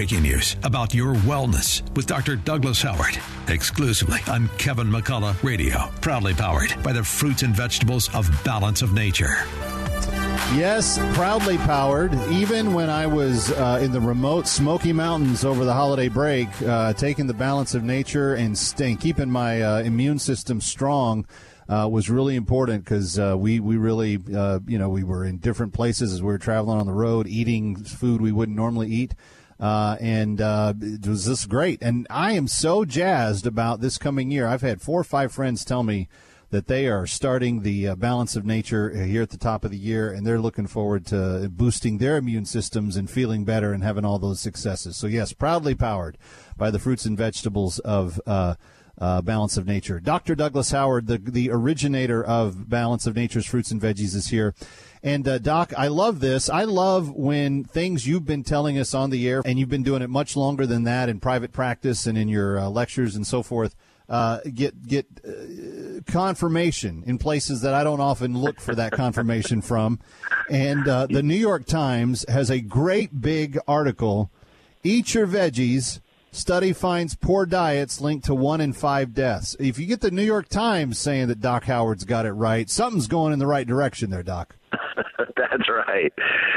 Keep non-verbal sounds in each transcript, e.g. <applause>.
Breaking news about your wellness with Dr. Douglas Howard, exclusively on Kevin McCullough Radio, proudly powered by the fruits and vegetables of Balance of Nature. Yes, proudly powered. Even when I was uh, in the remote Smoky Mountains over the holiday break, uh, taking the balance of nature and staying, keeping my uh, immune system strong. Uh, was really important because uh, we we really uh, you know we were in different places as we were traveling on the road, eating food we wouldn't normally eat. Uh, and uh, it was just great. And I am so jazzed about this coming year. I've had four or five friends tell me that they are starting the uh, balance of nature here at the top of the year, and they're looking forward to boosting their immune systems and feeling better and having all those successes. So, yes, proudly powered by the fruits and vegetables of. Uh, Balance of Nature. Dr. Douglas Howard, the the originator of Balance of Nature's fruits and veggies, is here. And uh, Doc, I love this. I love when things you've been telling us on the air, and you've been doing it much longer than that in private practice and in your uh, lectures and so forth. Uh, get get uh, confirmation in places that I don't often look for that confirmation <laughs> from, and uh, the New York Times has a great big article. Eat your veggies. Study finds poor diets linked to one in five deaths. If you get the New York Times saying that Doc Howard's got it right, something's going in the right direction there, Doc. <laughs> That's right.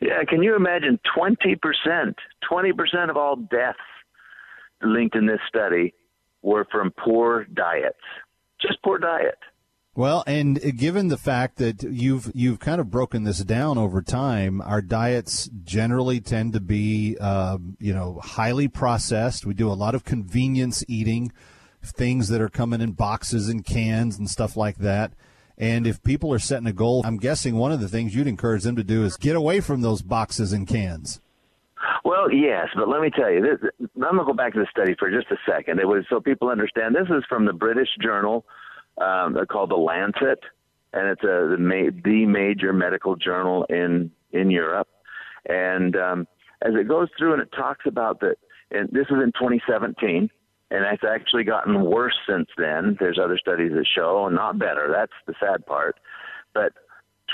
Yeah, can you imagine 20%, 20% of all deaths linked in this study were from poor diets. Just poor diet. Well, and given the fact that you've you've kind of broken this down over time, our diets generally tend to be, uh, you know, highly processed. We do a lot of convenience eating, things that are coming in boxes and cans and stuff like that. And if people are setting a goal, I'm guessing one of the things you'd encourage them to do is get away from those boxes and cans. Well, yes, but let me tell you, this, I'm going to go back to the study for just a second. It was so people understand. This is from the British journal um, called the Lancet, and it's a the, ma- the major medical journal in in Europe. And um, as it goes through and it talks about that, and this is in 2017 and it's actually gotten worse since then. There's other studies that show, and not better. That's the sad part. But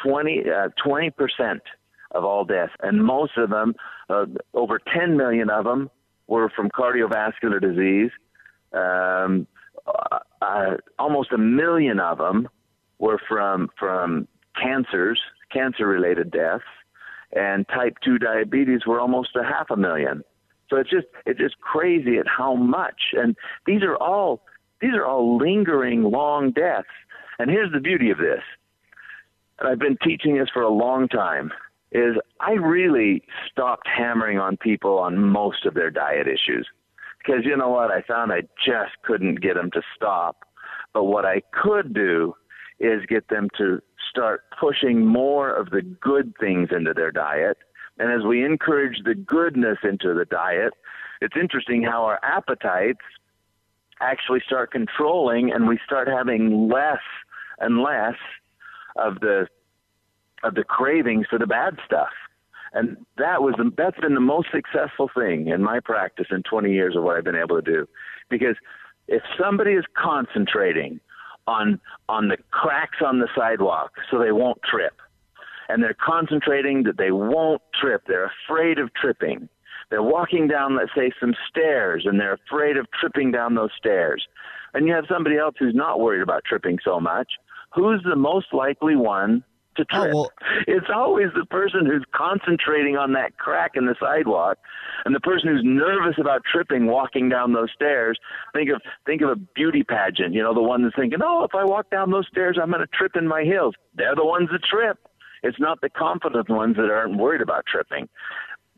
20 uh, percent of all deaths, and most of them, uh, over 10 million of them, were from cardiovascular disease. Um, uh, almost a million of them were from from cancers, cancer-related deaths, and type 2 diabetes were almost a half a million. So it's just it's just crazy at how much. And these are all these are all lingering long deaths. And here's the beauty of this. And I've been teaching this for a long time is I really stopped hammering on people on most of their diet issues. Because you know what? I found I just couldn't get them to stop. But what I could do is get them to start pushing more of the good things into their diet and as we encourage the goodness into the diet, it's interesting how our appetites actually start controlling and we start having less and less of the of the cravings for the bad stuff. And that was the, that's been the most successful thing in my practice in 20 years of what I've been able to do. Because if somebody is concentrating on on the cracks on the sidewalk so they won't trip, and they're concentrating that they won't trip. They're afraid of tripping. They're walking down, let's say, some stairs, and they're afraid of tripping down those stairs. And you have somebody else who's not worried about tripping so much. Who's the most likely one to oh, trip? Oh, well, it's always the person who's concentrating on that crack in the sidewalk, and the person who's nervous about tripping walking down those stairs. Think of think of a beauty pageant. You know, the one that's thinking, "Oh, if I walk down those stairs, I'm going to trip in my heels." They're the ones that trip. It's not the confident ones that aren't worried about tripping.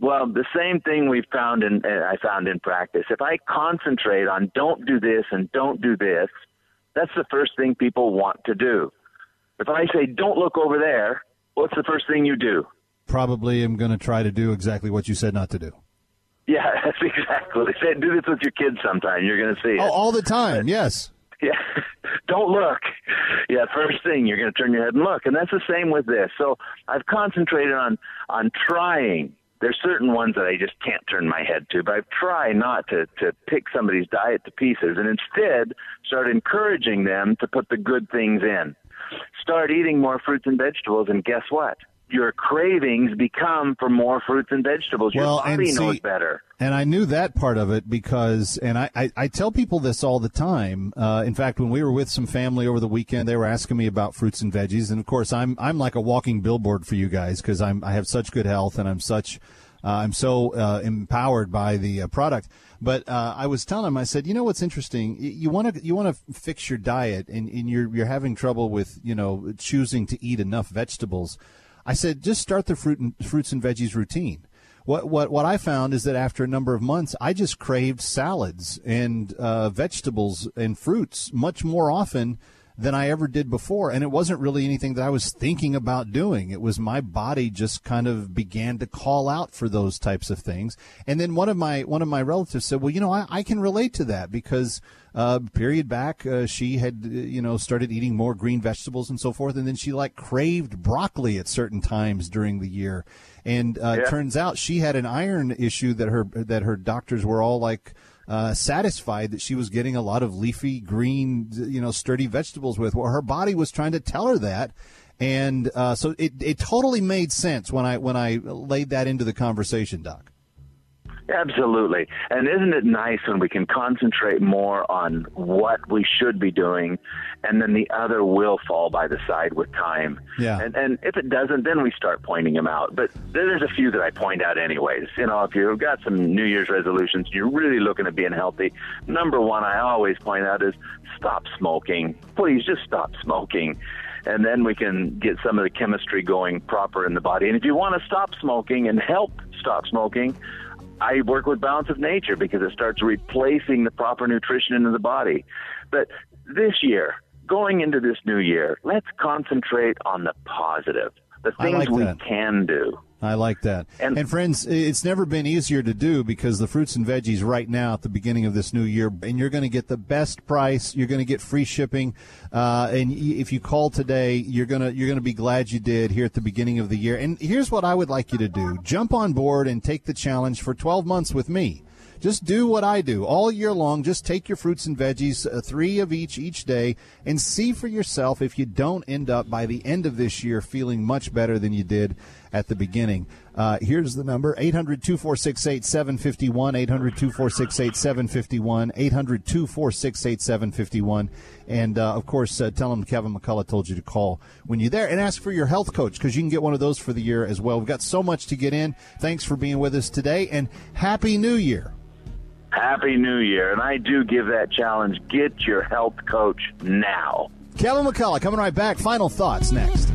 Well, the same thing we found in uh, I found in practice. If I concentrate on don't do this and don't do this, that's the first thing people want to do. If I say, don't look over there, what's the first thing you do? Probably am going to try to do exactly what you said not to do. Yeah, <laughs> that's exactly. Say, do this with your kids sometime. You're going to see it. Oh, all the time, yes. <laughs> Yeah. Don't look. Yeah, first thing you're going to turn your head and look. And that's the same with this. So I've concentrated on on trying. There's certain ones that I just can't turn my head to, but I try not to to pick somebody's diet to pieces and instead start encouraging them to put the good things in. Start eating more fruits and vegetables and guess what? your cravings become for more fruits and vegetables. Your well, body and knows see, better. And I knew that part of it because, and I, I, I tell people this all the time. Uh, in fact, when we were with some family over the weekend, they were asking me about fruits and veggies, and of course, I'm I'm like a walking billboard for you guys because I'm I have such good health and I'm such I'm so uh, empowered by the uh, product. But uh, I was telling him, I said, you know what's interesting? You want to you want to fix your diet, and, and you're you're having trouble with you know choosing to eat enough vegetables. I said, just start the fruit and, fruits and veggies routine. What, what, what I found is that after a number of months, I just craved salads and uh, vegetables and fruits much more often than I ever did before. And it wasn't really anything that I was thinking about doing. It was my body just kind of began to call out for those types of things. And then one of my, one of my relatives said, well, you know, I, I can relate to that because, uh, period back, uh, she had, uh, you know, started eating more green vegetables and so forth. And then she like craved broccoli at certain times during the year. And, uh, Yeah. turns out she had an iron issue that her, that her doctors were all like, uh, satisfied that she was getting a lot of leafy green, you know, sturdy vegetables with. Well, her body was trying to tell her that, and uh, so it it totally made sense when I when I laid that into the conversation, Doc. Absolutely. And isn't it nice when we can concentrate more on what we should be doing and then the other will fall by the side with time. Yeah. And and if it doesn't then we start pointing them out. But there's a few that I point out anyways. You know, if you've got some New Year's resolutions, you're really looking at being healthy. Number 1 I always point out is stop smoking. Please just stop smoking. And then we can get some of the chemistry going proper in the body. And if you want to stop smoking and help stop smoking, I work with Balance of Nature because it starts replacing the proper nutrition into the body. But this year, going into this new year, let's concentrate on the positive, the things like we can do. I like that. And, And- friends, it's never been easier to do because the fruits and veggies right now at the beginning of this new year, and you're going to get the best price. You're going to get free shipping, uh, and if you call today, you're gonna you're gonna be glad you did here at the beginning of the year. And here's what I would like you to do: jump on board and take the challenge for 12 months with me. Just do what I do all year long. Just take your fruits and veggies, uh, three of each each day, and see for yourself if you don't end up by the end of this year feeling much better than you did at the beginning. Uh, here's the number 800 246 8751. 800 246 8751. 800 246 8751. And uh, of course, uh, tell them Kevin McCullough told you to call when you're there and ask for your health coach because you can get one of those for the year as well. We've got so much to get in. Thanks for being with us today and Happy New Year. Happy New Year. And I do give that challenge. Get your health coach now. Kevin McCullough coming right back. Final thoughts next.